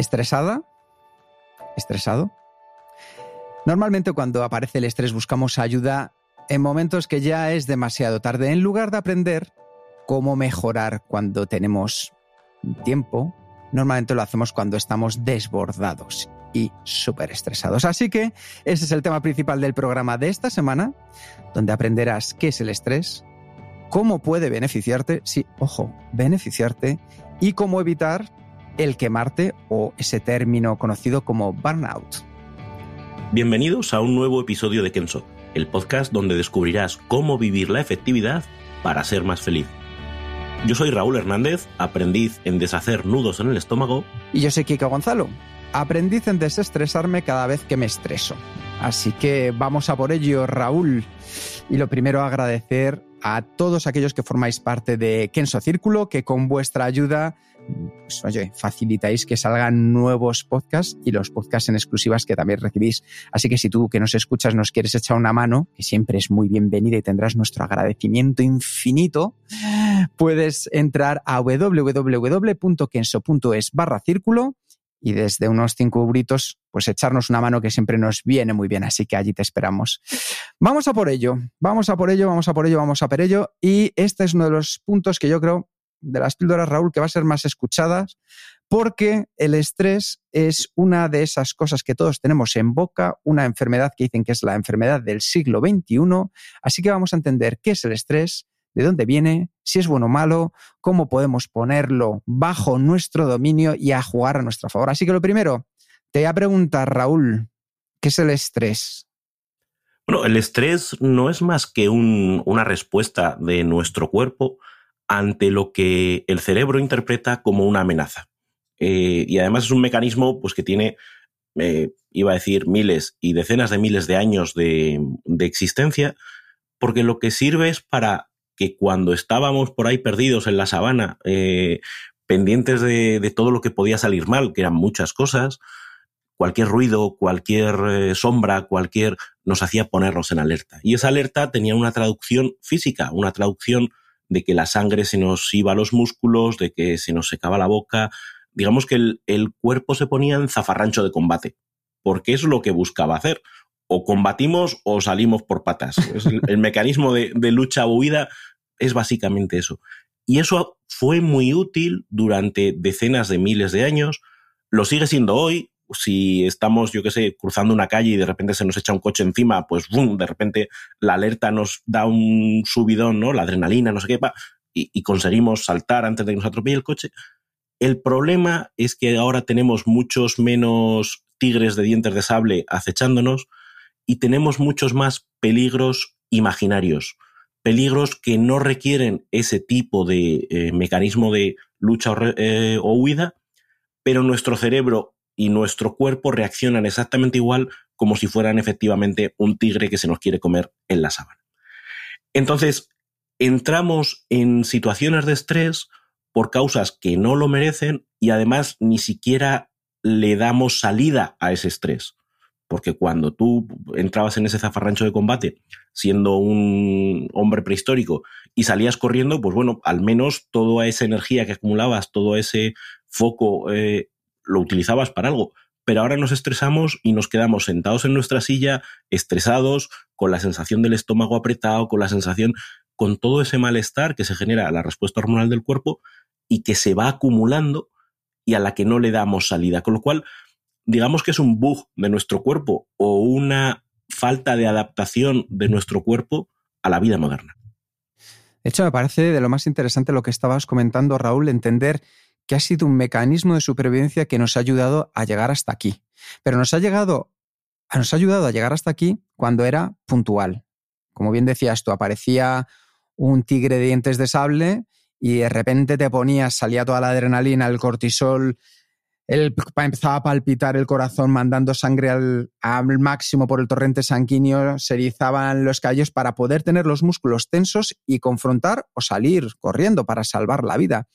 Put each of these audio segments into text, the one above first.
¿Estresada? ¿Estresado? Normalmente cuando aparece el estrés buscamos ayuda en momentos que ya es demasiado tarde, en lugar de aprender cómo mejorar cuando tenemos tiempo, normalmente lo hacemos cuando estamos desbordados y súper estresados. Así que ese es el tema principal del programa de esta semana, donde aprenderás qué es el estrés, cómo puede beneficiarte, sí, ojo, beneficiarte, y cómo evitar el quemarte o ese término conocido como burnout. Bienvenidos a un nuevo episodio de Kenso, el podcast donde descubrirás cómo vivir la efectividad para ser más feliz. Yo soy Raúl Hernández, aprendiz en deshacer nudos en el estómago. Y yo soy Kika Gonzalo, aprendiz en desestresarme cada vez que me estreso. Así que vamos a por ello, Raúl. Y lo primero, agradecer a todos aquellos que formáis parte de Kenso Círculo, que con vuestra ayuda pues, oye, facilitáis que salgan nuevos podcasts y los podcasts en exclusivas que también recibís. Así que si tú que nos escuchas nos quieres echar una mano, que siempre es muy bienvenida y tendrás nuestro agradecimiento infinito, puedes entrar a www.kenso.es barra círculo y desde unos cinco euritos, pues echarnos una mano que siempre nos viene muy bien. Así que allí te esperamos. Vamos a por ello, vamos a por ello, vamos a por ello, vamos a por ello. Y este es uno de los puntos que yo creo de las píldoras, Raúl, que va a ser más escuchadas, porque el estrés es una de esas cosas que todos tenemos en boca, una enfermedad que dicen que es la enfermedad del siglo XXI. Así que vamos a entender qué es el estrés, de dónde viene, si es bueno o malo, cómo podemos ponerlo bajo nuestro dominio y a jugar a nuestro favor. Así que lo primero, te voy a preguntar, Raúl, ¿qué es el estrés? Bueno, el estrés no es más que un, una respuesta de nuestro cuerpo ante lo que el cerebro interpreta como una amenaza. Eh, y además es un mecanismo pues, que tiene, eh, iba a decir, miles y decenas de miles de años de, existencia, porque lo que sirve es para que cuando estábamos por ahí perdidos en la sabana, eh, pendientes de, de, todo lo que podía salir mal, que eran muchas cosas, cualquier ruido, cualquier sombra, cualquier, nos hacía ponernos en alerta. Y esa alerta tenía una traducción física, una traducción de que la sangre se nos iba a los músculos, de que se nos secaba la boca. Digamos que el, cuerpo se ponía en zafarrancho de combate, porque es lo que buscaba hacer. O combatimos o salimos por patas. el, mecanismo de, de lucha o huida es básicamente eso. Y eso fue muy útil durante decenas de miles de años, lo sigue siendo hoy, si estamos, yo qué sé, cruzando una calle y de repente se nos echa un coche encima, pues boom, de repente la alerta nos da un subidón, ¿no? La adrenalina, no sé qué, y, conseguimos saltar antes de que nos atropelle el coche. El problema es que ahora tenemos muchos menos tigres de dientes de sable acechándonos y tenemos muchos más peligros imaginarios, peligros que no requieren ese tipo de eh, mecanismo de lucha eh, o huida, pero nuestro cerebro y nuestro cuerpo reaccionan exactamente igual como si fueran efectivamente un tigre que se nos quiere comer en la sabana. Entonces, entramos en situaciones de estrés por causas que no lo merecen y además ni siquiera le damos salida a ese estrés. Porque cuando tú entrabas en ese zafarrancho de combate siendo un hombre prehistórico y salías corriendo, pues bueno, al menos toda esa energía que acumulabas, todo ese foco eh, lo utilizabas para algo, pero ahora nos estresamos y nos quedamos sentados en nuestra silla, estresados, con la sensación del estómago apretado, con la sensación, con todo ese malestar que se genera a la respuesta hormonal del cuerpo y que se va acumulando y a la que no le damos salida. Con lo cual, digamos que es un bug de nuestro cuerpo o una falta de adaptación de nuestro cuerpo a la vida moderna. De hecho, me parece de lo más interesante lo que estabas comentando, Raúl, entender que ha sido un mecanismo de supervivencia que nos ha ayudado a llegar hasta aquí. Pero nos ha, llegado, nos ha ayudado a llegar hasta aquí cuando era puntual. como bien decías tú, aparecía un tigre de dientes de sable y de repente te ponías, salía toda la adrenalina, el cortisol, el, empezaba a palpitar el corazón mandando sangre al, al, máximo por el torrente sanguíneo, se erizaban los callos para poder tener los músculos tensos y confrontar o salir corriendo para salvar la vida.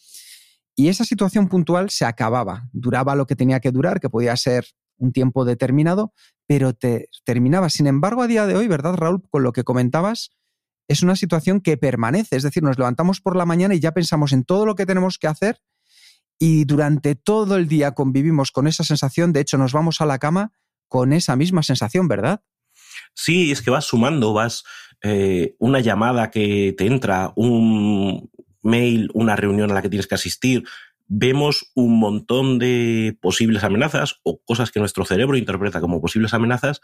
Y esa situación puntual se acababa, duraba lo que tenía que durar, que podía ser un tiempo determinado, pero te terminaba. Sin embargo, a día de hoy, ¿verdad, Raúl? Con lo que comentabas, es una situación que permanece, es decir, nos levantamos por la mañana y ya pensamos en todo lo que tenemos que hacer y durante todo el día convivimos con esa sensación, de hecho nos vamos a la cama con esa misma sensación, ¿verdad? Sí, es que vas sumando, vas eh, una llamada que te entra, un mail, una reunión a la que tienes que asistir, vemos un montón de posibles amenazas o cosas que nuestro cerebro interpreta como posibles amenazas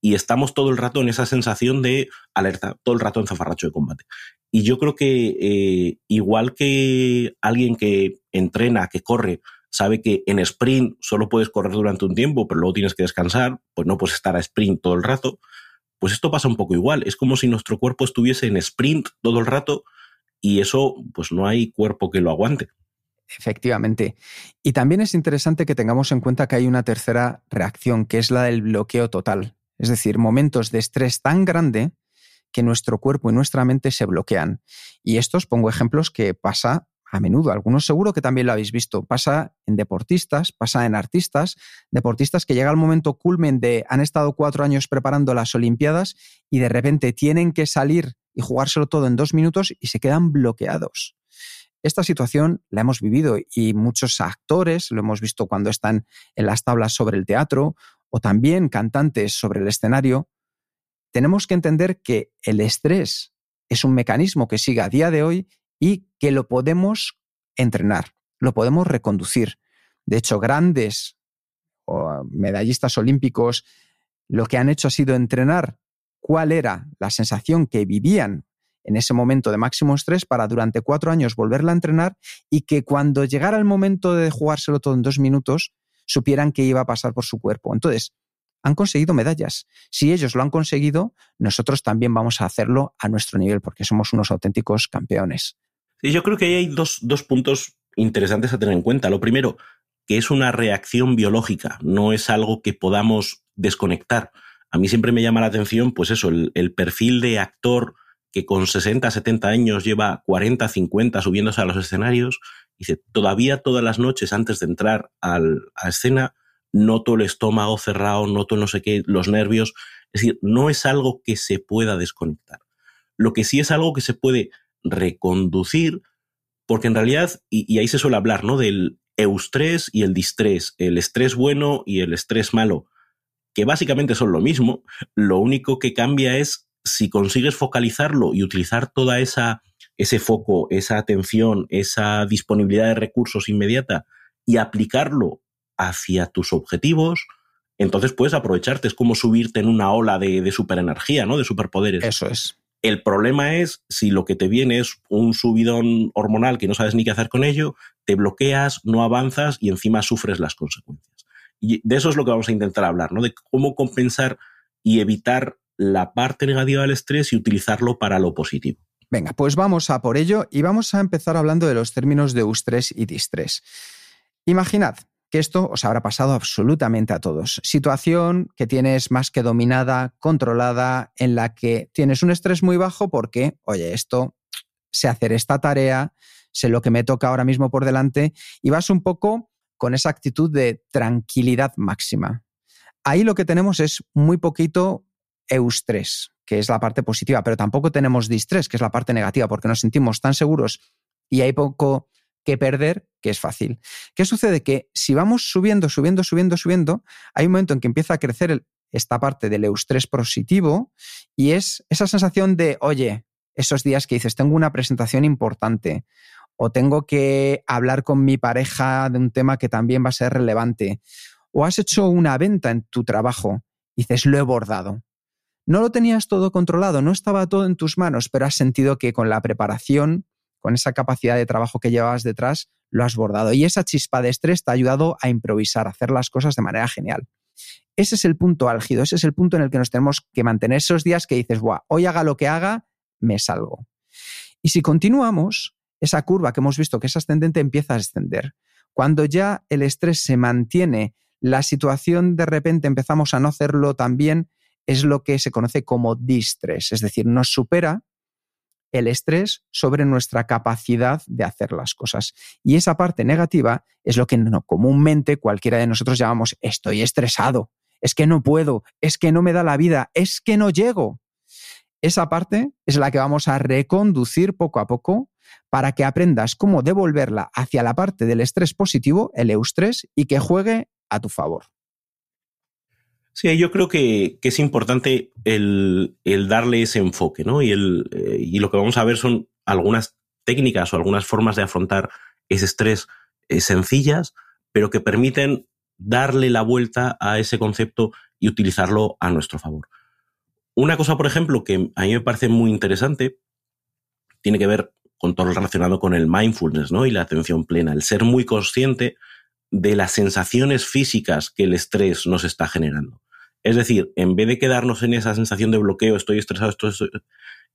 y estamos todo el rato en esa sensación de alerta, todo el rato en zafarracho de combate. Y yo creo que eh, igual que alguien que entrena, que corre, sabe que en sprint solo puedes correr durante un tiempo, pero luego tienes que descansar, pues no puedes estar a sprint todo el rato, pues esto pasa un poco igual. Es como si nuestro cuerpo estuviese en sprint todo el rato y eso, pues no hay cuerpo que lo aguante. Efectivamente. Y también es interesante que tengamos en cuenta que hay una tercera reacción, que es la del bloqueo total. Es decir, momentos de estrés tan grande que nuestro cuerpo y nuestra mente se bloquean. Y estos pongo ejemplos que pasa a menudo. Algunos seguro que también lo habéis visto. Pasa en deportistas, pasa en artistas, deportistas que llega el momento culmen de han estado cuatro años preparando las Olimpiadas y de repente tienen que salir y jugárselo todo en dos minutos y se quedan bloqueados. Esta situación la hemos vivido y muchos actores lo hemos visto cuando están en las tablas sobre el teatro o también cantantes sobre el escenario, tenemos que entender que el estrés es un mecanismo que sigue a día de hoy y que lo podemos entrenar, lo podemos reconducir. De hecho, grandes medallistas olímpicos lo que han hecho ha sido entrenar cuál era la sensación que vivían en ese momento de máximo estrés para durante cuatro años volverla a entrenar y que cuando llegara el momento de jugárselo todo en dos minutos, supieran que iba a pasar por su cuerpo. Entonces, han conseguido medallas. Si ellos lo han conseguido, nosotros también vamos a hacerlo a nuestro nivel, porque somos unos auténticos campeones. Sí, yo creo que hay dos, dos puntos interesantes a tener en cuenta. Lo primero, que es una reacción biológica, no es algo que podamos desconectar. A mí siempre me llama la atención, pues eso, el, perfil de actor que con 60, 70 años lleva 40, 50 subiéndose a los escenarios Dice, todavía todas las noches antes de entrar al, a escena, noto el estómago cerrado, noto no sé qué, los nervios. Es decir, no es algo que se pueda desconectar. Lo que sí es algo que se puede reconducir, porque en realidad, y, y ahí se suele hablar, ¿no? Del eustrés y el distrés, el estrés bueno y el estrés malo, que básicamente son lo mismo, lo único que cambia es si consigues focalizarlo y utilizar toda esa ese foco, esa atención, esa disponibilidad de recursos inmediata y aplicarlo hacia tus objetivos, entonces puedes aprovecharte. Es como subirte en una ola de, de superenergía, ¿no? De superpoderes. Eso es. El problema es si lo que te viene es un subidón hormonal que no sabes ni qué hacer con ello, te bloqueas, no avanzas y encima sufres las consecuencias. Y de eso es lo que vamos a intentar hablar, ¿no? De cómo compensar y evitar la parte negativa del estrés y utilizarlo para lo positivo. Venga, pues vamos a por ello y vamos a empezar hablando de los términos de eustrés y distrés. Imaginad que esto os habrá pasado absolutamente a todos. Situación que tienes más que dominada, controlada, en la que tienes un estrés muy bajo porque, oye, esto, sé hacer esta tarea, sé lo que me toca ahora mismo por delante y vas un poco con esa actitud de tranquilidad máxima. Ahí lo que tenemos es muy poquito eustrés, que es la parte positiva, pero tampoco tenemos distrés, que es la parte negativa, porque nos sentimos tan seguros y hay poco que perder que es fácil. ¿Qué sucede? Que si vamos subiendo, subiendo, subiendo, subiendo, hay un momento en que empieza a crecer esta parte del eustrés positivo y es esa sensación de, oye, esos días que dices, tengo una presentación importante o tengo que hablar con mi pareja de un tema que también va a ser relevante o has hecho una venta en tu trabajo y dices, lo he bordado. No lo tenías todo controlado, no estaba todo en tus manos, pero has sentido que con la preparación, con esa capacidad de trabajo que llevabas detrás, lo has bordado. Y esa chispa de estrés te ha ayudado a improvisar, a hacer las cosas de manera genial. Ese es el punto álgido, ese es el punto en el que nos tenemos que mantener esos días que dices, Buah, hoy haga lo que haga, me salgo. Y si continuamos, esa curva que hemos visto que es ascendente empieza a ascender. Cuando ya el estrés se mantiene, la situación de repente empezamos a no hacerlo tan bien, es lo que se conoce como distrés, es decir, nos supera el estrés sobre nuestra capacidad de hacer las cosas. Y esa parte negativa es lo que comúnmente cualquiera de nosotros llamamos estoy estresado, es que no puedo, es que no me da la vida, es que no llego. Esa parte es la que vamos a reconducir poco a poco para que aprendas cómo devolverla hacia la parte del estrés positivo, el eustrés, y que juegue a tu favor. Sí, yo creo que, es importante el, darle ese enfoque, ¿no? Eh, y lo que vamos a ver son algunas técnicas o algunas formas de afrontar ese estrés eh, sencillas, pero que permiten darle la vuelta a ese concepto y utilizarlo a nuestro favor. Una cosa, por ejemplo, que a mí me parece muy interesante, tiene que ver con todo lo relacionado con el mindfulness ¿no? y la atención plena, el ser muy consciente de las sensaciones físicas que el estrés nos está generando. Es decir, en vez de quedarnos en esa sensación de bloqueo, estoy estresado, esto,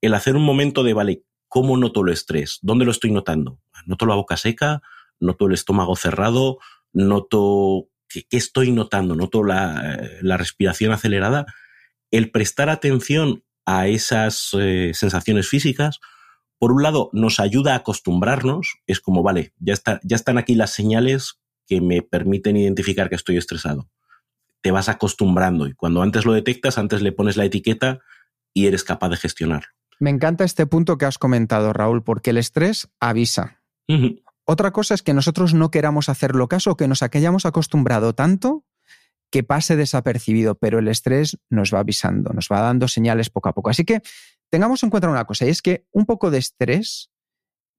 el hacer un momento de, vale, ¿cómo noto el estrés? ¿Dónde lo estoy notando? ¿Noto la boca seca? ¿Noto el estómago cerrado? ¿Noto qué, estoy notando? ¿Noto la, la, respiración acelerada? El prestar atención a esas eh, sensaciones físicas, por un lado, nos ayuda a acostumbrarnos, es como, vale, ya, está, ya están aquí las señales que me permiten identificar que estoy estresado. Te vas acostumbrando y cuando antes lo detectas, antes le pones la etiqueta y eres capaz de gestionarlo. Me encanta este punto que has comentado, Raúl, porque el estrés avisa. Otra cosa es que nosotros no queramos hacerlo caso, que nos hayamos acostumbrado tanto que pase desapercibido, pero el estrés nos va avisando, nos va dando señales poco a poco. Así que tengamos en cuenta una cosa, y es que un poco de estrés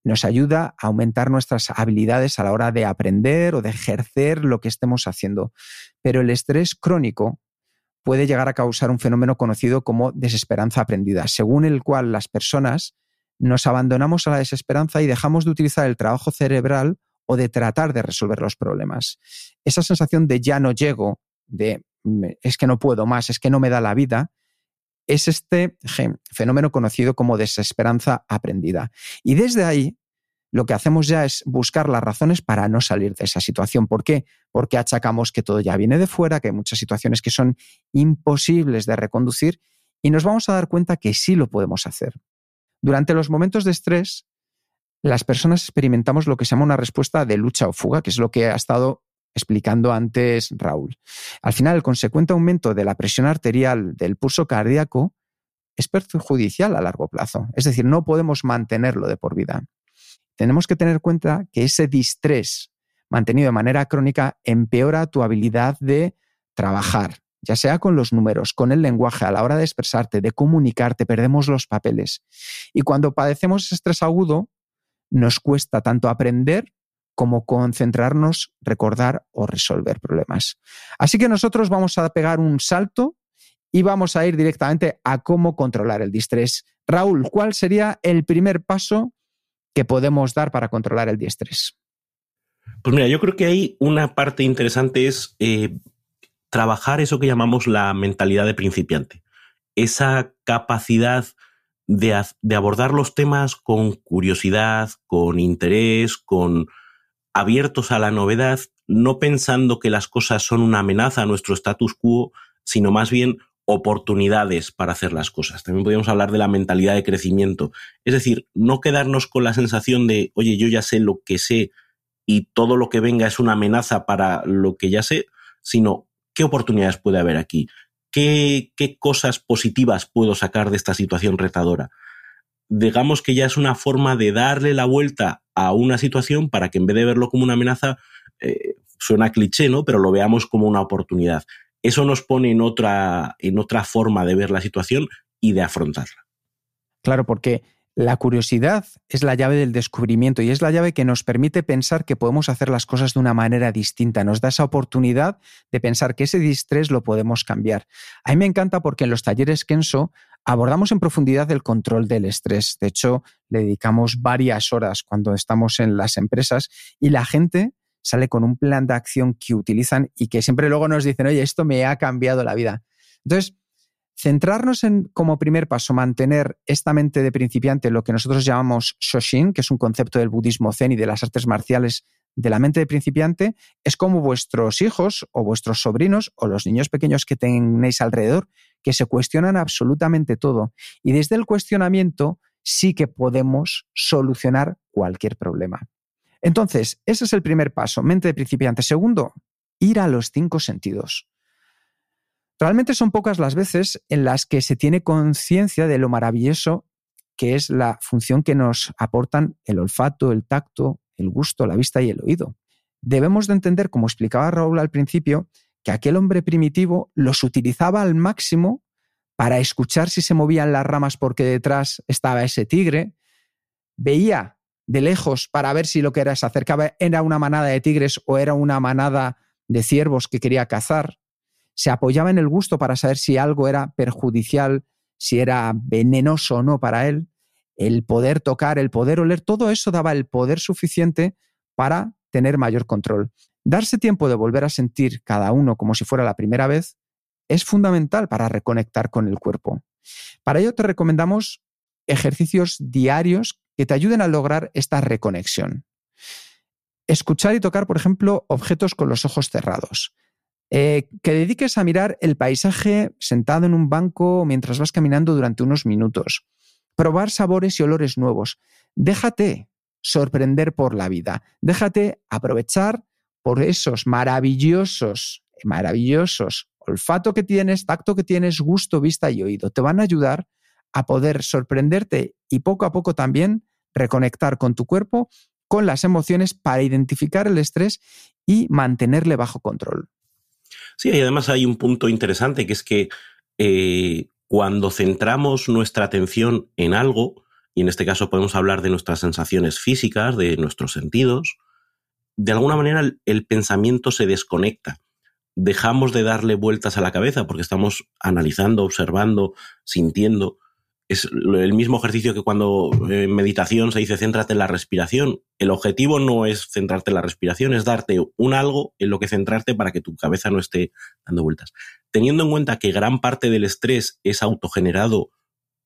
nos ayuda a aumentar nuestras habilidades a la hora de aprender o de ejercer lo que estemos haciendo. Pero el estrés crónico puede llegar a causar un fenómeno conocido como desesperanza aprendida, según el cual las personas nos abandonamos a la desesperanza y dejamos de utilizar el trabajo cerebral o de tratar de resolver los problemas. Esa sensación de ya no llego, de es que no puedo más, es que no me da la vida, es este fenómeno conocido como desesperanza aprendida. Y desde ahí, lo que hacemos ya es buscar las razones para no salir de esa situación. ¿Por qué? Porque achacamos que todo ya viene de fuera, que hay muchas situaciones que son imposibles de reconducir y nos vamos a dar cuenta que sí lo podemos hacer. Durante los momentos de estrés, las personas experimentamos lo que se llama una respuesta de lucha o fuga, que es lo que ha estado explicando antes Raúl. Al final, el consecuente aumento de la presión arterial del pulso cardíaco es perjudicial a largo plazo. Es decir, no podemos mantenerlo de por vida. Tenemos que tener en cuenta que ese distrés mantenido de manera crónica empeora tu habilidad de trabajar, ya sea con los números, con el lenguaje, a la hora de expresarte, de comunicarte, perdemos los papeles. Y cuando padecemos estrés agudo, nos cuesta tanto aprender como concentrarnos, recordar o resolver problemas. Así que nosotros vamos a pegar un salto y vamos a ir directamente a cómo controlar el distrés. Raúl, ¿cuál sería el primer paso que podemos dar para controlar el distrés? Pues mira, yo creo que hay una parte interesante es eh, trabajar eso que llamamos la mentalidad de principiante. Esa capacidad de, de abordar los temas con curiosidad, con interés, con, abiertos a la novedad, no pensando que las cosas son una amenaza a nuestro status quo, sino más bien oportunidades para hacer las cosas. También podríamos hablar de la mentalidad de crecimiento. Es decir, no quedarnos con la sensación de, oye, yo ya sé lo que sé y todo lo que venga es una amenaza para lo que ya sé, sino qué oportunidades puede haber aquí, qué, qué cosas positivas puedo sacar de esta situación retadora digamos que ya es una forma de darle la vuelta a una situación para que en vez de verlo como una amenaza, eh, suena cliché, ¿no? Pero lo veamos como una oportunidad. Eso nos pone en otra, en otra forma de ver la situación y de afrontarla. Claro, porque la curiosidad es la llave del descubrimiento y es la llave que nos permite pensar que podemos hacer las cosas de una manera distinta. Nos da esa oportunidad de pensar que ese distrés lo podemos cambiar. A mí me encanta porque en los talleres Kenso abordamos en profundidad el control del estrés. De hecho, le dedicamos varias horas cuando estamos en las empresas y la gente sale con un plan de acción que utilizan y que siempre luego nos dicen, oye, esto me ha cambiado la vida. Entonces, centrarnos en, como primer paso, mantener esta mente de principiante, lo que nosotros llamamos Shoshin, que es un concepto del budismo zen y de las artes marciales de la mente de principiante, es como vuestros hijos o vuestros sobrinos o los niños pequeños que tenéis alrededor, que se cuestionan absolutamente todo. Y desde el cuestionamiento sí que podemos solucionar cualquier problema. Entonces, ese es el primer paso, mente de principiante. Segundo, ir a los cinco sentidos. Realmente son pocas las veces en las que se tiene conciencia de lo maravilloso que es la función que nos aportan el olfato, el tacto, el gusto, la vista y el oído. Debemos de entender, como explicaba Raúl al principio, que aquel hombre primitivo los utilizaba al máximo para escuchar si se movían las ramas porque detrás estaba ese tigre, veía de lejos para ver si lo que era se acercaba era una manada de tigres o era una manada de ciervos que quería cazar, se apoyaba en el gusto para saber si algo era perjudicial, si era venenoso o no para él, el poder tocar, el poder oler, todo eso daba el poder suficiente para tener mayor control. Darse tiempo de volver a sentir cada uno como si fuera la primera vez es fundamental para reconectar con el cuerpo. Para ello te recomendamos ejercicios diarios que te ayuden a lograr esta reconexión. Escuchar y tocar, por ejemplo, objetos con los ojos cerrados. Eh, que dediques a mirar el paisaje sentado en un banco mientras vas caminando durante unos minutos. Probar sabores y olores nuevos. Déjate sorprender por la vida. Déjate aprovechar por esos maravillosos, maravillosos olfato que tienes, tacto que tienes, gusto, vista y oído. Te van a ayudar a poder sorprenderte y poco a poco también reconectar con tu cuerpo, con las emociones para identificar el estrés y mantenerle bajo control. Sí, y además hay un punto interesante que es que eh, cuando centramos nuestra atención en algo, y en este caso podemos hablar de nuestras sensaciones físicas, de nuestros sentidos, de alguna manera el pensamiento se desconecta dejamos de darle vueltas a la cabeza porque estamos analizando, observando, sintiendo. Es el mismo ejercicio que cuando en meditación se dice céntrate en la respiración. El objetivo no es centrarte en la respiración, es darte un algo en lo que centrarte para que tu cabeza no esté dando vueltas. Teniendo en cuenta que gran parte del estrés es autogenerado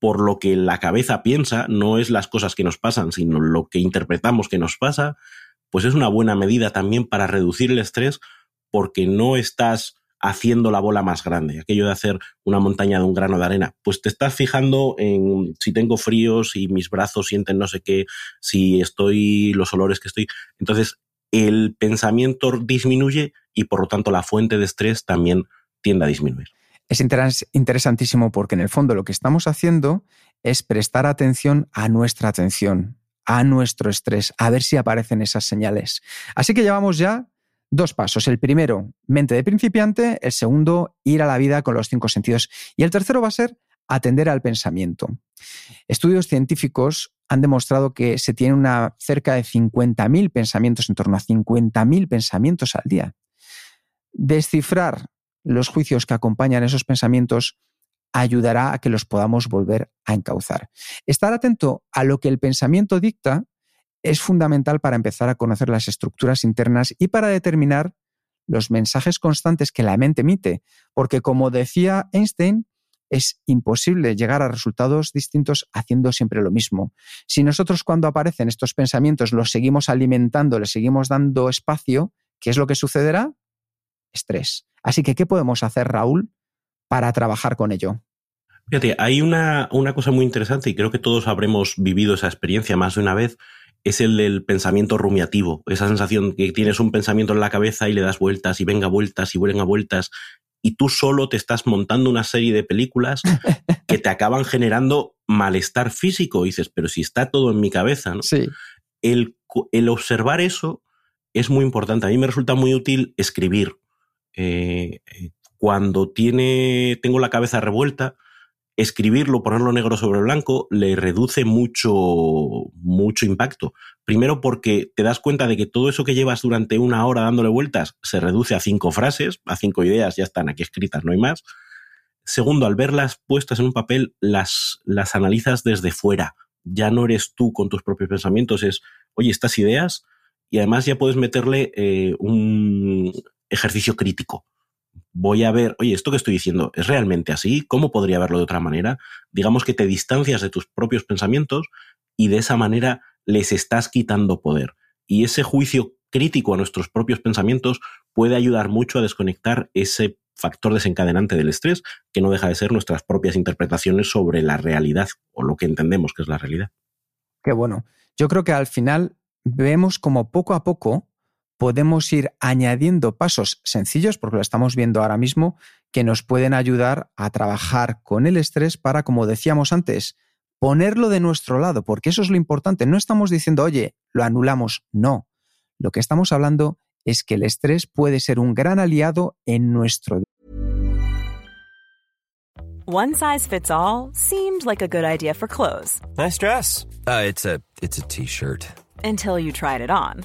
por lo que la cabeza piensa, no es las cosas que nos pasan, sino lo que interpretamos que nos pasa, pues es una buena medida también para reducir el estrés porque no estás haciendo la bola más grande, aquello de hacer una montaña de un grano de arena, pues te estás fijando en si tengo frío, si mis brazos sienten no sé qué, si estoy, los olores que estoy. Entonces, el pensamiento disminuye y por lo tanto la fuente de estrés también tiende a disminuir. Es interesantísimo porque en el fondo lo que estamos haciendo es prestar atención a nuestra atención, a nuestro estrés, a ver si aparecen esas señales. Así que llevamos ya Dos pasos. El primero, mente de principiante. El segundo, ir a la vida con los cinco sentidos. Y el tercero va a ser atender al pensamiento. Estudios científicos han demostrado que se tiene una, cerca de 50.000 pensamientos, en torno a 50.000 pensamientos al día. Descifrar los juicios que acompañan esos pensamientos ayudará a que los podamos volver a encauzar. Estar atento a lo que el pensamiento dicta es fundamental para empezar a conocer las estructuras internas y para determinar los mensajes constantes que la mente emite, porque como decía Einstein, es imposible llegar a resultados distintos haciendo siempre lo mismo. Si nosotros cuando aparecen estos pensamientos los seguimos alimentando, les seguimos dando espacio, ¿qué es lo que sucederá? Estrés. Así que, ¿qué podemos hacer, Raúl, para trabajar con ello? Fíjate, hay una, una cosa muy interesante y creo que todos habremos vivido esa experiencia más de una vez, es el del pensamiento rumiativo, esa sensación que tienes un pensamiento en la cabeza y le das vueltas y venga vueltas y vuelven a vueltas y tú solo te estás montando una serie de películas que te acaban generando malestar físico. Y dices, pero si está todo en mi cabeza, ¿no? Sí. El, el observar eso es muy importante. A mí me resulta muy útil escribir. Eh, eh, cuando tiene, tengo la cabeza revuelta, escribirlo, ponerlo negro sobre blanco, le reduce mucho, mucho impacto. Primero porque te das cuenta de que todo eso que llevas durante una hora dándole vueltas se reduce a cinco frases, a cinco ideas, ya están aquí escritas, no hay más. Segundo, al verlas puestas en un papel, las, las analizas desde fuera. Ya no eres tú con tus propios pensamientos, es, oye, estas ideas y además ya puedes meterle eh, un ejercicio crítico. Voy a ver, oye, esto que estoy diciendo, ¿es realmente así? ¿Cómo podría verlo de otra manera? Digamos que te distancias de tus propios pensamientos y de esa manera les estás quitando poder. Y ese juicio crítico a nuestros propios pensamientos puede ayudar mucho a desconectar ese factor desencadenante del estrés, que no deja de ser nuestras propias interpretaciones sobre la realidad o lo que entendemos que es la realidad. Qué bueno. Yo creo que al final vemos como poco a poco podemos ir añadiendo pasos sencillos, porque lo estamos viendo ahora mismo, que nos pueden ayudar a trabajar con el estrés para, como decíamos antes, ponerlo de nuestro lado, porque eso es lo importante. No estamos diciendo, oye, lo anulamos. No. Lo que estamos hablando es que el estrés puede ser un gran aliado en nuestro One size fits all seemed like a good idea for clothes. Nice dress. Uh, it's a it's a t-shirt. Until you tried it on.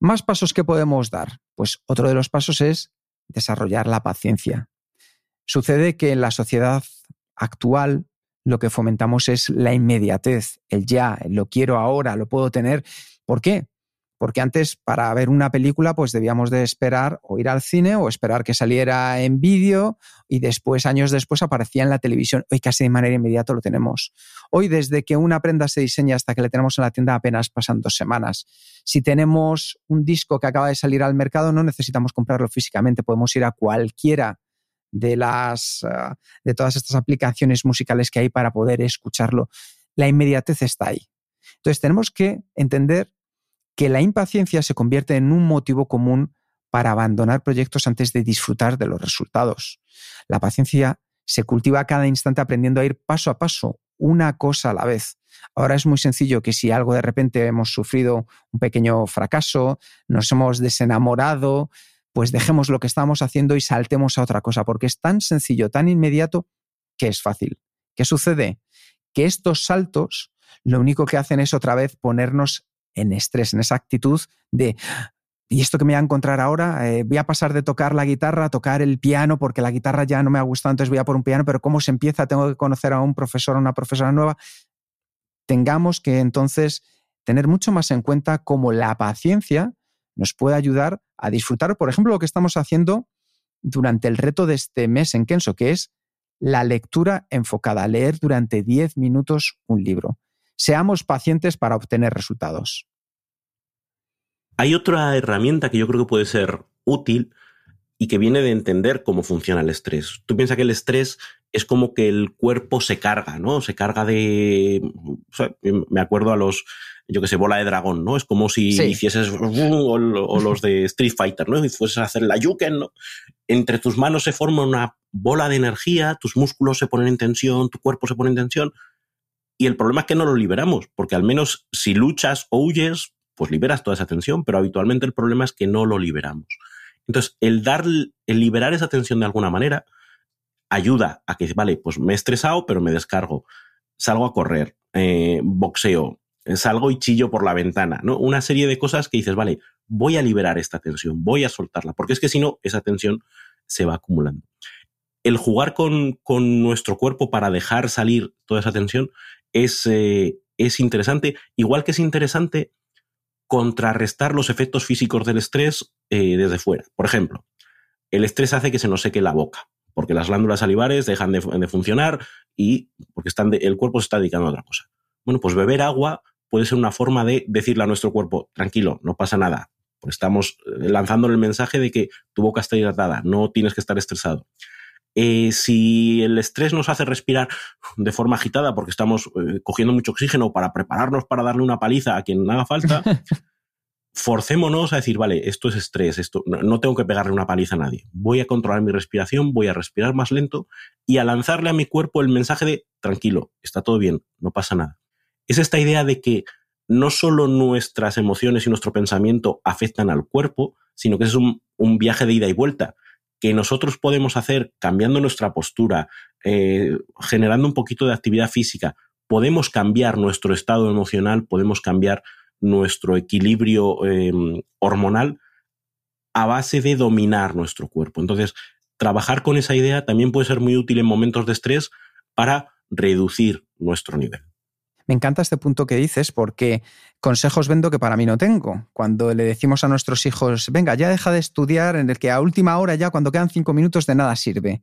¿más pasos que podemos dar? Pues otro de los pasos es desarrollar la paciencia. Sucede que en la sociedad actual lo que fomentamos es la inmediatez, el ya, lo quiero ahora, lo puedo tener. ¿Por qué? Porque antes para ver una película pues debíamos de esperar o ir al cine o esperar que saliera en vídeo y después, años después, aparecía en la televisión. Hoy casi de manera inmediata lo tenemos. Hoy desde que una prenda se diseña hasta que la tenemos en la tienda apenas pasan dos semanas. Si tenemos un disco que acaba de salir al mercado no necesitamos comprarlo físicamente, podemos ir a cualquiera de, las, uh, de todas estas aplicaciones musicales que hay para poder escucharlo. La inmediatez está ahí. Entonces tenemos que entender que la impaciencia se convierte en un motivo común para abandonar proyectos antes de disfrutar de los resultados. La paciencia se cultiva cada instante aprendiendo a ir paso a paso, una cosa a la vez. Ahora es muy sencillo que si algo de repente hemos sufrido un pequeño fracaso, nos hemos desenamorado, pues dejemos lo que estamos haciendo y saltemos a otra cosa, porque es tan sencillo, tan inmediato, que es fácil. ¿Qué sucede? Que estos saltos lo único que hacen es otra vez ponernos en estrés, en esa actitud de, ¿y esto que me voy a encontrar ahora? Eh, voy a pasar de tocar la guitarra a tocar el piano porque la guitarra ya no me ha gustado, entonces voy a por un piano, pero ¿cómo se empieza? Tengo que conocer a un profesor o una profesora nueva. Tengamos que entonces tener mucho más en cuenta cómo la paciencia nos puede ayudar a disfrutar, por ejemplo, lo que estamos haciendo durante el reto de este mes en Kenso, que es la lectura enfocada, leer durante 10 minutos un libro. Seamos pacientes para obtener resultados. Hay otra herramienta que yo creo que puede ser útil y que viene de entender cómo funciona el estrés. Tú piensas que el estrés es como que el cuerpo se carga, ¿no? Se carga de... me acuerdo a los yo que sé, bola de dragón, ¿no? Es como si hicieses o, los de Street Fighter, ¿no? Y fueses a hacer la Yuken, ¿no? Entre tus manos se forma una bola de energía, tus músculos se ponen en tensión, tu cuerpo se pone en tensión. Y el problema es que no lo liberamos, porque al menos si luchas o huyes, pues liberas toda esa tensión, pero habitualmente el problema es que no lo liberamos. Entonces, el dar, el liberar esa tensión de alguna manera ayuda a que, vale, pues me he estresado, pero me descargo, salgo a correr, eh, boxeo, salgo y chillo por la ventana, ¿no? Una serie de cosas que dices, vale, voy a liberar esta tensión, voy a soltarla, porque es que si no, esa tensión se va acumulando. El jugar con, nuestro cuerpo para dejar salir toda esa tensión es, eh, es interesante, igual que es interesante contrarrestar los efectos físicos del estrés eh, desde fuera. Por ejemplo, el estrés hace que se nos seque la boca, porque las glándulas salivares dejan de, funcionar y porque están el cuerpo se está dedicando a otra cosa. Bueno, pues beber agua puede ser una forma de decirle a nuestro cuerpo, tranquilo, no pasa nada, estamos eh, lanzándole el mensaje de que tu boca está hidratada, no tienes que estar estresado. Eh, si el estrés nos hace respirar de forma agitada porque estamos eh, cogiendo mucho oxígeno para prepararnos para darle una paliza a quien haga falta, forcémonos a decir, vale, esto es estrés, esto no, tengo que pegarle una paliza a nadie. Voy a controlar mi respiración, voy a respirar más lento y a lanzarle a mi cuerpo el mensaje de tranquilo, está todo bien, no pasa nada. Es esta idea de que no solo nuestras emociones y nuestro pensamiento afectan al cuerpo, sino que es un viaje de ida y vuelta que nosotros podemos hacer cambiando nuestra postura, eh, generando un poquito de actividad física, podemos cambiar nuestro estado emocional, podemos cambiar nuestro equilibrio em, hormonal a base de dominar nuestro cuerpo. Entonces, trabajar con esa idea también puede ser muy útil en momentos de estrés para reducir nuestro nivel. Me encanta este punto que dices porque consejos vendo que para mí no tengo. Cuando le decimos a nuestros hijos, venga, ya deja de estudiar, en el que a última hora ya, cuando quedan cinco minutos, de nada sirve.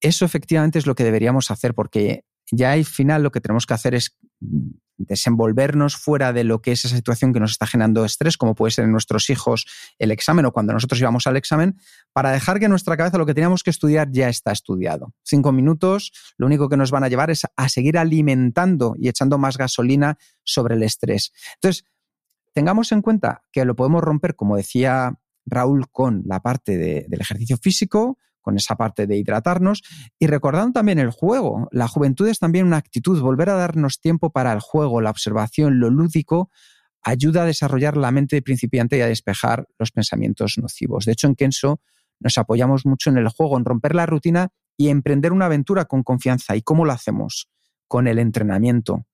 Eso efectivamente es lo que deberíamos hacer porque ya al final lo que tenemos que hacer es desenvolvernos fuera de lo que es esa situación que nos está generando estrés, como puede ser en nuestros hijos el examen o cuando nosotros íbamos al examen, para dejar que en nuestra cabeza lo que teníamos que estudiar ya está estudiado. Cinco minutos, lo único que nos van a llevar es a seguir alimentando y echando más gasolina sobre el estrés. Entonces, tengamos en cuenta que lo podemos romper, como decía Raúl, con la parte del ejercicio físico, con esa parte de hidratarnos y recordando también el juego. La juventud es también una actitud, volver a darnos tiempo para el juego, la observación, lo lúdico, ayuda a desarrollar la mente principiante y a despejar los pensamientos nocivos. De hecho, en Kenso nos apoyamos mucho en el juego, en romper la rutina y emprender una aventura con confianza. ¿Y cómo lo hacemos? Con el entrenamiento.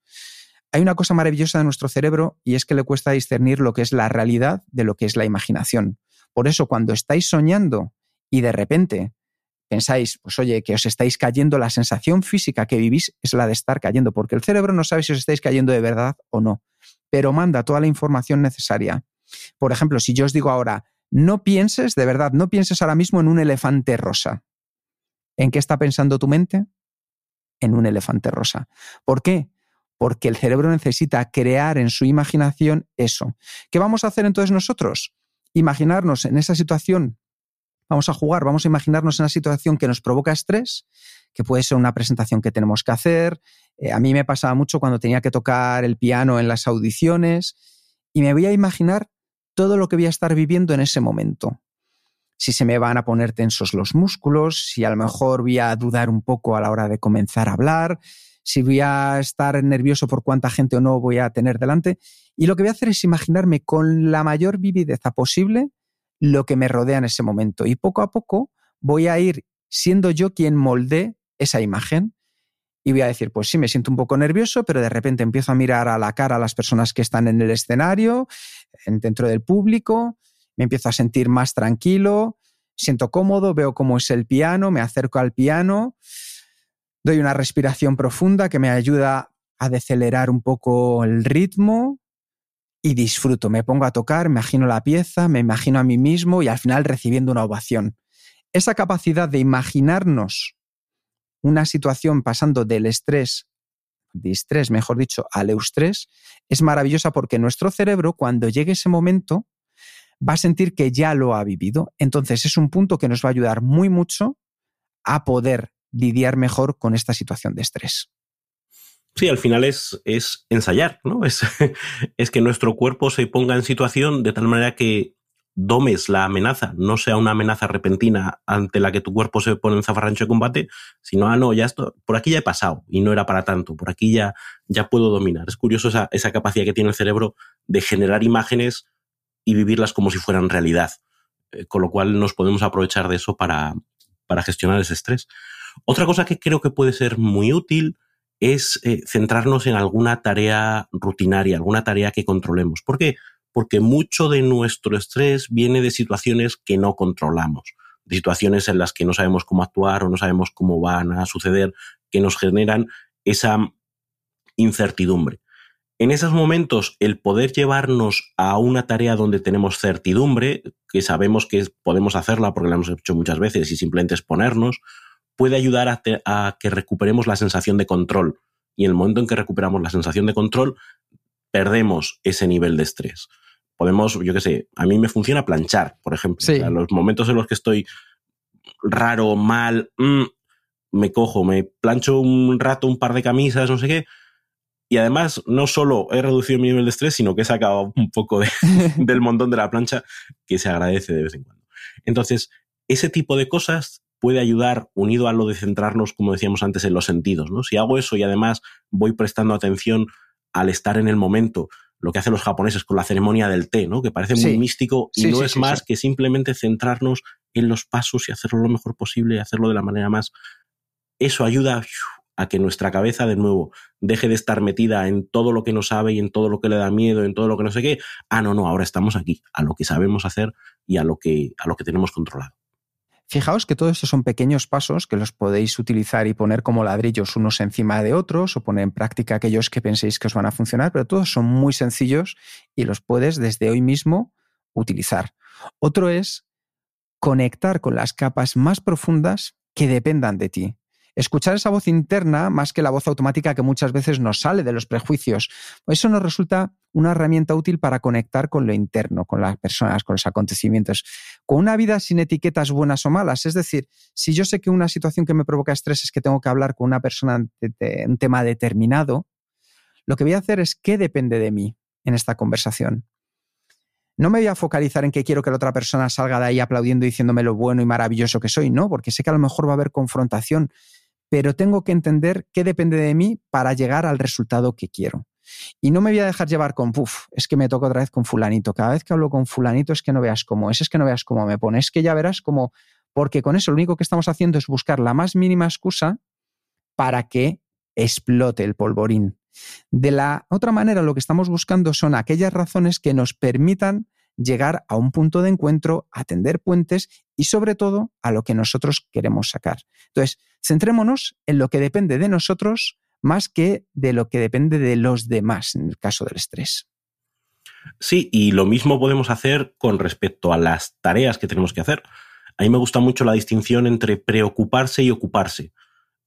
Hay una cosa maravillosa de nuestro cerebro y es que le cuesta discernir lo que es la realidad de lo que es la imaginación. Por eso, cuando estáis soñando y de repente pensáis, pues oye, que os estáis cayendo, la sensación física que vivís es la de estar cayendo, porque el cerebro no sabe si os estáis cayendo de verdad o no, pero manda toda la información necesaria. Por ejemplo, si yo os digo ahora, no pienses, de verdad, no pienses ahora mismo en un elefante rosa. ¿En qué está pensando tu mente? En un elefante rosa. ¿Por qué? Porque el cerebro necesita crear en su imaginación eso. ¿Qué vamos a hacer entonces nosotros? Imaginarnos en esa situación Vamos a jugar, vamos a imaginarnos una situación que nos provoca estrés, que puede ser una presentación que tenemos que hacer. Eh, a mí me pasaba mucho cuando tenía que tocar el piano en las audiciones y me voy a imaginar todo lo que voy a estar viviendo en ese momento. Si se me van a poner tensos los músculos, si a lo mejor voy a dudar un poco a la hora de comenzar a hablar, si voy a estar nervioso por cuánta gente o no voy a tener delante. Y lo que voy a hacer es imaginarme con la mayor vivideza posible lo que me rodea en ese momento. Y poco a poco voy a ir siendo yo quien molde esa imagen. Y voy a decir, pues sí, me siento un poco nervioso, pero de repente empiezo a mirar a la cara a las personas que están en el escenario, dentro del público, me empiezo a sentir más tranquilo, siento cómodo, veo cómo es el piano, me acerco al piano, doy una respiración profunda que me ayuda a decelerar un poco el ritmo, y disfruto. Me pongo a tocar, me imagino la pieza, me imagino a mí mismo y al final recibiendo una ovación. Esa capacidad de imaginarnos una situación pasando del estrés, de estrés, mejor dicho, al eustrés, es maravillosa porque nuestro cerebro, cuando llegue ese momento, va a sentir que ya lo ha vivido. Entonces es un punto que nos va a ayudar muy mucho a poder lidiar mejor con esta situación de estrés. Sí, al final es, es ensayar, ¿no? Es, es que nuestro cuerpo se ponga en situación de tal manera que domes la amenaza, no sea una amenaza repentina ante la que tu cuerpo se pone en zafarrancho de combate, sino, ah, no, ya esto, por aquí ya he pasado y no era para tanto, por aquí ya, ya puedo dominar. Es curioso esa, esa capacidad que tiene el cerebro de generar imágenes y vivirlas como si fueran realidad, eh, con lo cual nos podemos aprovechar de eso para, para gestionar ese estrés. Otra cosa que creo que puede ser muy útil es eh, centrarnos en alguna tarea rutinaria, alguna tarea que controlemos. ¿Por qué? Porque mucho de nuestro estrés viene de situaciones que no controlamos, de situaciones en las que no sabemos cómo actuar o no sabemos cómo van a suceder, que nos generan esa incertidumbre. En esos momentos, el poder llevarnos a una tarea donde tenemos certidumbre, que sabemos que podemos hacerla porque la hemos hecho muchas veces y simplemente exponernos, puede ayudar a, que recuperemos la sensación de control. Y en el momento en que recuperamos la sensación de control, perdemos ese nivel de estrés. podemos, yo qué sé, a mí me funciona planchar, por ejemplo. los momentos en los que estoy raro, mal, mm, me cojo, me plancho un rato un par de camisas, no sé qué. Y además, no solo he reducido mi nivel de estrés, sino que he sacado un poco del montón de la plancha, que se agradece de vez en cuando. Entonces, ese tipo de cosas puede ayudar, unido a lo de centrarnos, como decíamos antes, en los sentidos. ¿no? Si hago eso y además voy prestando atención al estar en el momento, lo que hacen los japoneses con la ceremonia del té, ¿no? que parece muy místico y no es más que simplemente centrarnos en los pasos y hacerlo lo mejor posible y hacerlo de la manera más... Eso ayuda a que nuestra cabeza, de nuevo, deje de estar metida en todo lo que no sabe y en todo lo que le da miedo, en todo lo que no sé qué. Ah, no, no, ahora estamos aquí, a lo que sabemos hacer y a lo que, a lo que tenemos controlado. Fijaos que todo esto son pequeños pasos que los podéis utilizar y poner como ladrillos unos encima de otros o poner en práctica aquellos que penséis que os van a funcionar, pero todos son muy sencillos y los puedes desde hoy mismo utilizar. Otro es conectar con las capas más profundas que dependan de ti escuchar esa voz interna más que la voz automática que muchas veces nos sale de los prejuicios. Eso nos resulta una herramienta útil para conectar con lo interno, con las personas, con los acontecimientos, con una vida sin etiquetas buenas o malas. Es decir, si yo sé que una situación que me provoca estrés es que tengo que hablar con una persona de, un tema determinado, lo que voy a hacer es qué depende de mí en esta conversación. No me voy a focalizar en que quiero que la otra persona salga de ahí aplaudiendo y diciéndome lo bueno y maravilloso que soy, no, porque sé que a lo mejor va a haber confrontación, pero tengo que entender qué depende de mí para llegar al resultado que quiero. Y no me voy a dejar llevar con, puff, es que me toca otra vez con fulanito. Cada vez que hablo con fulanito es que no veas cómo es, es que no veas cómo me pone, es que ya verás cómo, porque con eso lo único que estamos haciendo es buscar la más mínima excusa para que explote el polvorín. De la otra manera, lo que estamos buscando son aquellas razones que nos permitan llegar a un punto de encuentro, atender puentes y sobre todo a lo que nosotros queremos sacar. Entonces, centrémonos en lo que depende de nosotros más que de lo que depende de los demás en el caso del estrés. Sí, y lo mismo podemos hacer con respecto a las tareas que tenemos que hacer. A mí me gusta mucho la distinción entre preocuparse y ocuparse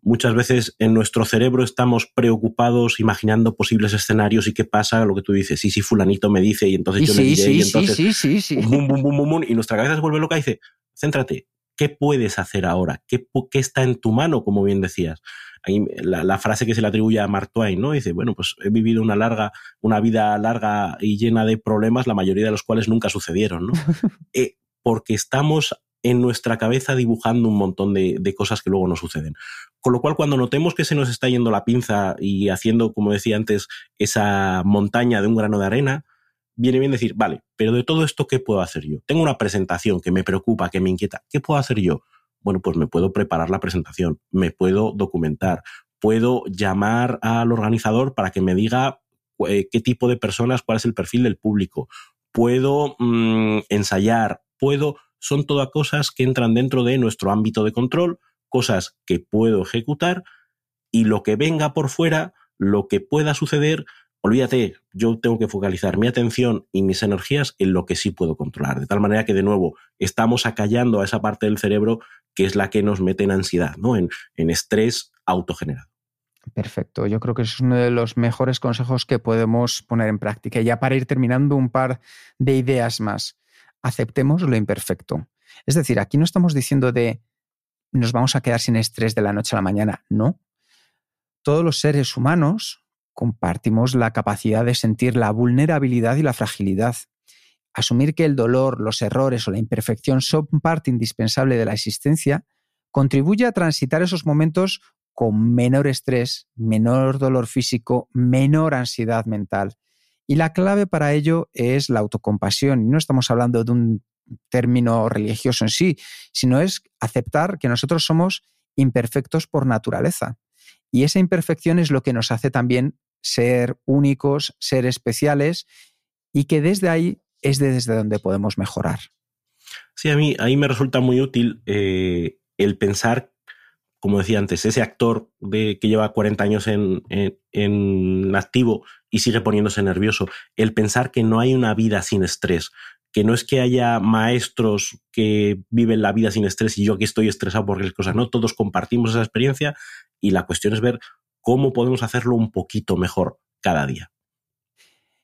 muchas veces en nuestro cerebro estamos preocupados imaginando posibles escenarios y qué pasa, lo que tú dices, sí, sí, fulanito me dice y entonces yo le diré y entonces sí, sí, sí, bum, bum, bum, bum, y nuestra cabeza se vuelve loca y dice, céntrate, ¿qué puedes hacer ahora? ¿Qué, qué está en tu mano, como bien decías? la, la, frase que se le atribuye a Mark Twain, ¿no? Dice, bueno, pues he vivido una larga, una vida larga y llena de problemas, la mayoría de los cuales nunca sucedieron, ¿no? eh, porque estamos en nuestra cabeza dibujando un montón de, cosas que luego no suceden. Con lo cual, cuando notemos que se nos está yendo la pinza y haciendo, como decía antes, esa montaña de un grano de arena, viene bien decir, vale, pero de todo esto, ¿qué puedo hacer yo? Tengo una presentación que me preocupa, que me inquieta. ¿Qué puedo hacer yo? Bueno, pues me puedo preparar la presentación, me puedo documentar, puedo llamar al organizador para que me diga eh, qué tipo de personas, cuál es el perfil del público. Puedo mm, ensayar, puedo son todas cosas que entran dentro de nuestro ámbito de control, cosas que puedo ejecutar y lo que venga por fuera, lo que pueda suceder, olvídate, yo tengo que focalizar mi atención y mis energías en lo que sí puedo controlar, de tal manera que de nuevo estamos acallando a esa parte del cerebro que es la que nos mete en ansiedad, ¿no? en, en estrés autogenerado. Perfecto, yo creo que es uno de los mejores consejos que podemos poner en práctica. Ya para ir terminando, un par de ideas más aceptemos lo imperfecto. Es decir, aquí no estamos diciendo de nos vamos a quedar sin estrés de la noche a la mañana, no. Todos los seres humanos compartimos la capacidad de sentir la vulnerabilidad y la fragilidad. Asumir que el dolor, los errores o la imperfección son parte indispensable de la existencia contribuye a transitar esos momentos con menor estrés, menor dolor físico, menor ansiedad mental. Y la clave para ello es la autocompasión. No estamos hablando de un término religioso en sí, sino es aceptar que nosotros somos imperfectos por naturaleza. Y esa imperfección es lo que nos hace también ser únicos, ser especiales, y que desde ahí es desde donde podemos mejorar. Sí, a mí ahí me resulta muy útil eh, el pensar como decía antes, ese actor de, que lleva 40 años en, en, activo y sigue poniéndose nervioso, el pensar que no hay una vida sin estrés, que no es que haya maestros que viven la vida sin estrés y yo aquí estoy estresado porque las cosas, no, todos compartimos esa experiencia y la cuestión es ver cómo podemos hacerlo un poquito mejor cada día.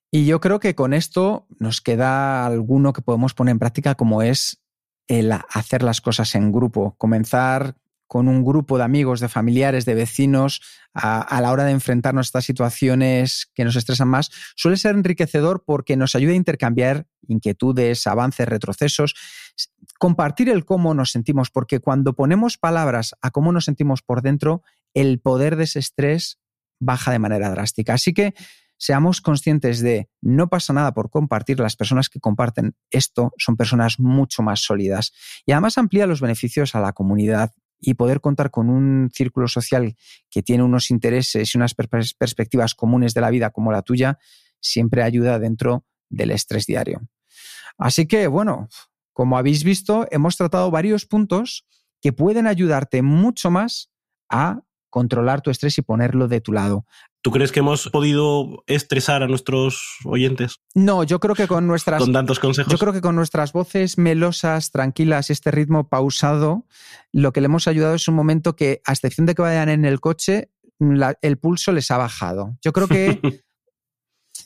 Y yo creo que con esto nos queda alguno que podemos poner en práctica como es el hacer las cosas en grupo, comenzar con un grupo de amigos, de familiares, de vecinos, a, la hora de enfrentarnos a estas situaciones que nos estresan más, suele ser enriquecedor porque nos ayuda a intercambiar inquietudes, avances, retrocesos, compartir el cómo nos sentimos, porque cuando ponemos palabras a cómo nos sentimos por dentro, el poder de ese estrés baja de manera drástica. Así que seamos conscientes de no pasa nada por compartir, las personas que comparten esto son personas mucho más sólidas y además amplía los beneficios a la comunidad y poder contar con un círculo social que tiene unos intereses y unas perspectivas comunes de la vida como la tuya, siempre ayuda dentro del estrés diario. Así que, bueno, como habéis visto, hemos tratado varios puntos que pueden ayudarte mucho más a controlar tu estrés y ponerlo de tu lado. ¿Tú crees que hemos podido estresar a nuestros oyentes? No, yo creo que con nuestras. Con tantos consejos. Yo creo que con nuestras voces melosas, tranquilas y este ritmo pausado, lo que le hemos ayudado es un momento que, a excepción de que vayan en el coche, el pulso les ha bajado. Yo creo que.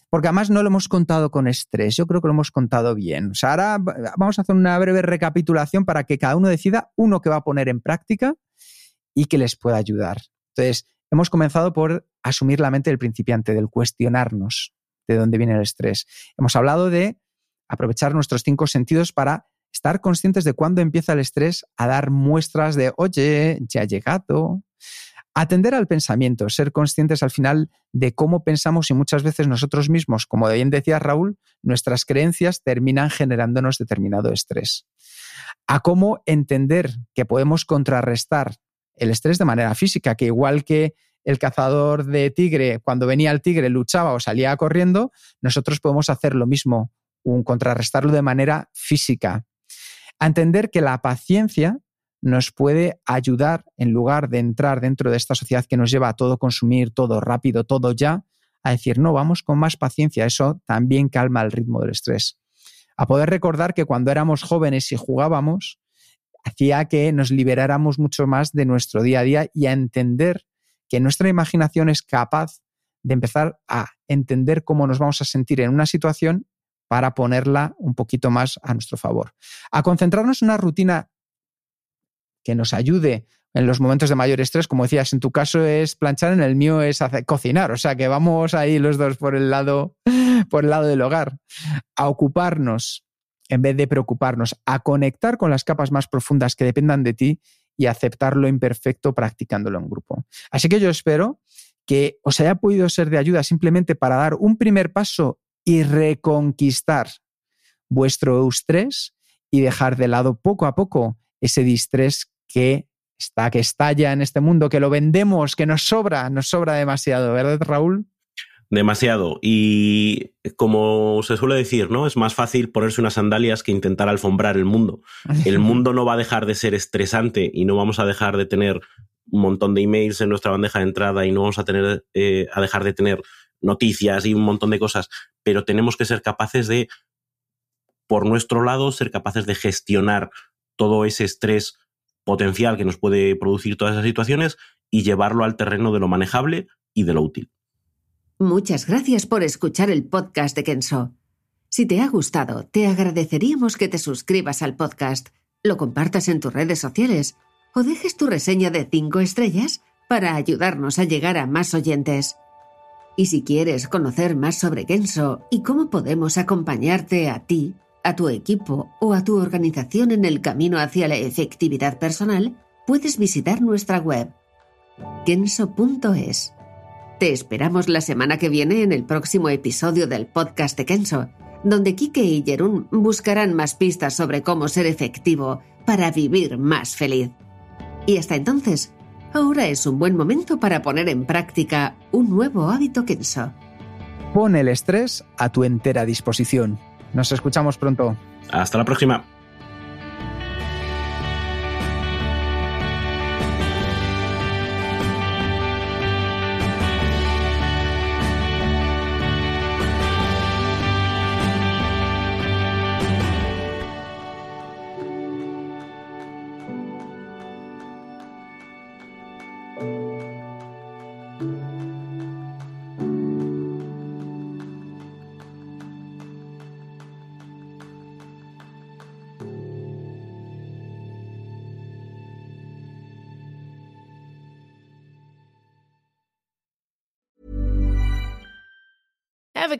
porque además no lo hemos contado con estrés, yo creo que lo hemos contado bien. O sea, ahora vamos a hacer una breve recapitulación para que cada uno decida uno que va a poner en práctica y que les pueda ayudar. Entonces, hemos comenzado por asumir la mente del principiante, del cuestionarnos de dónde viene el estrés. Hemos hablado de aprovechar nuestros cinco sentidos para estar conscientes de cuándo empieza el estrés a dar muestras de, oye, ya ha llegado. Atender al pensamiento, ser conscientes al final de cómo pensamos y muchas veces nosotros mismos, como bien decía Raúl, nuestras creencias terminan generándonos determinado estrés. A cómo entender que podemos contrarrestar el estrés de manera física, que igual que el cazador de tigre, cuando venía el tigre, luchaba o salía corriendo, nosotros podemos hacer lo mismo, un contrarrestarlo de manera física. A entender que la paciencia nos puede ayudar, en lugar de entrar dentro de esta sociedad que nos lleva a todo consumir, todo rápido, todo ya, a decir, no, vamos con más paciencia. Eso también calma el ritmo del estrés. A poder recordar que cuando éramos jóvenes y jugábamos, hacía que nos liberáramos mucho más de nuestro día a día y a entender que nuestra imaginación es capaz de empezar a entender cómo nos vamos a sentir en una situación para ponerla un poquito más a nuestro favor. A concentrarnos en una rutina que nos ayude en los momentos de mayor estrés, como decías, en tu caso es planchar, en el mío es hacer, cocinar, o sea que vamos ahí los dos por el lado por el lado del hogar, a ocuparnos en vez de preocuparnos, a conectar con las capas más profundas que dependan de ti y aceptar lo imperfecto practicándolo en grupo. Así que yo espero que os haya podido ser de ayuda simplemente para dar un primer paso y reconquistar vuestro eustrés y dejar de lado poco a poco ese distrés que está, que estalla en este mundo, que lo vendemos, que nos sobra, nos sobra demasiado, ¿verdad, Raúl? Demasiado. Y como se suele decir, ¿no? Es más fácil ponerse unas sandalias que intentar alfombrar el mundo. El mundo no va a dejar de ser estresante y no vamos a dejar de tener un montón de emails en nuestra bandeja de entrada y no vamos a tener eh, a dejar de tener noticias y un montón de cosas, pero tenemos que ser capaces de, por nuestro lado, ser capaces de gestionar todo ese estrés potencial que nos puede producir todas esas situaciones y llevarlo al terreno de lo manejable y de lo útil. Muchas gracias por escuchar el podcast de Kenso. Si te ha gustado, te agradeceríamos que te suscribas al podcast, lo compartas en tus redes sociales o dejes tu reseña de 5 estrellas para ayudarnos a llegar a más oyentes. Y si quieres conocer más sobre Kenso y cómo podemos acompañarte a ti, a tu equipo o a tu organización en el camino hacia la efectividad personal, puedes visitar nuestra web kenso.es. Te esperamos la semana que viene en el próximo episodio del podcast de Kenso, donde Kike y Jerún buscarán más pistas sobre cómo ser efectivo para vivir más feliz. Y hasta entonces, ahora es un buen momento para poner en práctica un nuevo hábito Kenso. Pon el estrés a tu entera disposición. Nos escuchamos pronto. Hasta la próxima.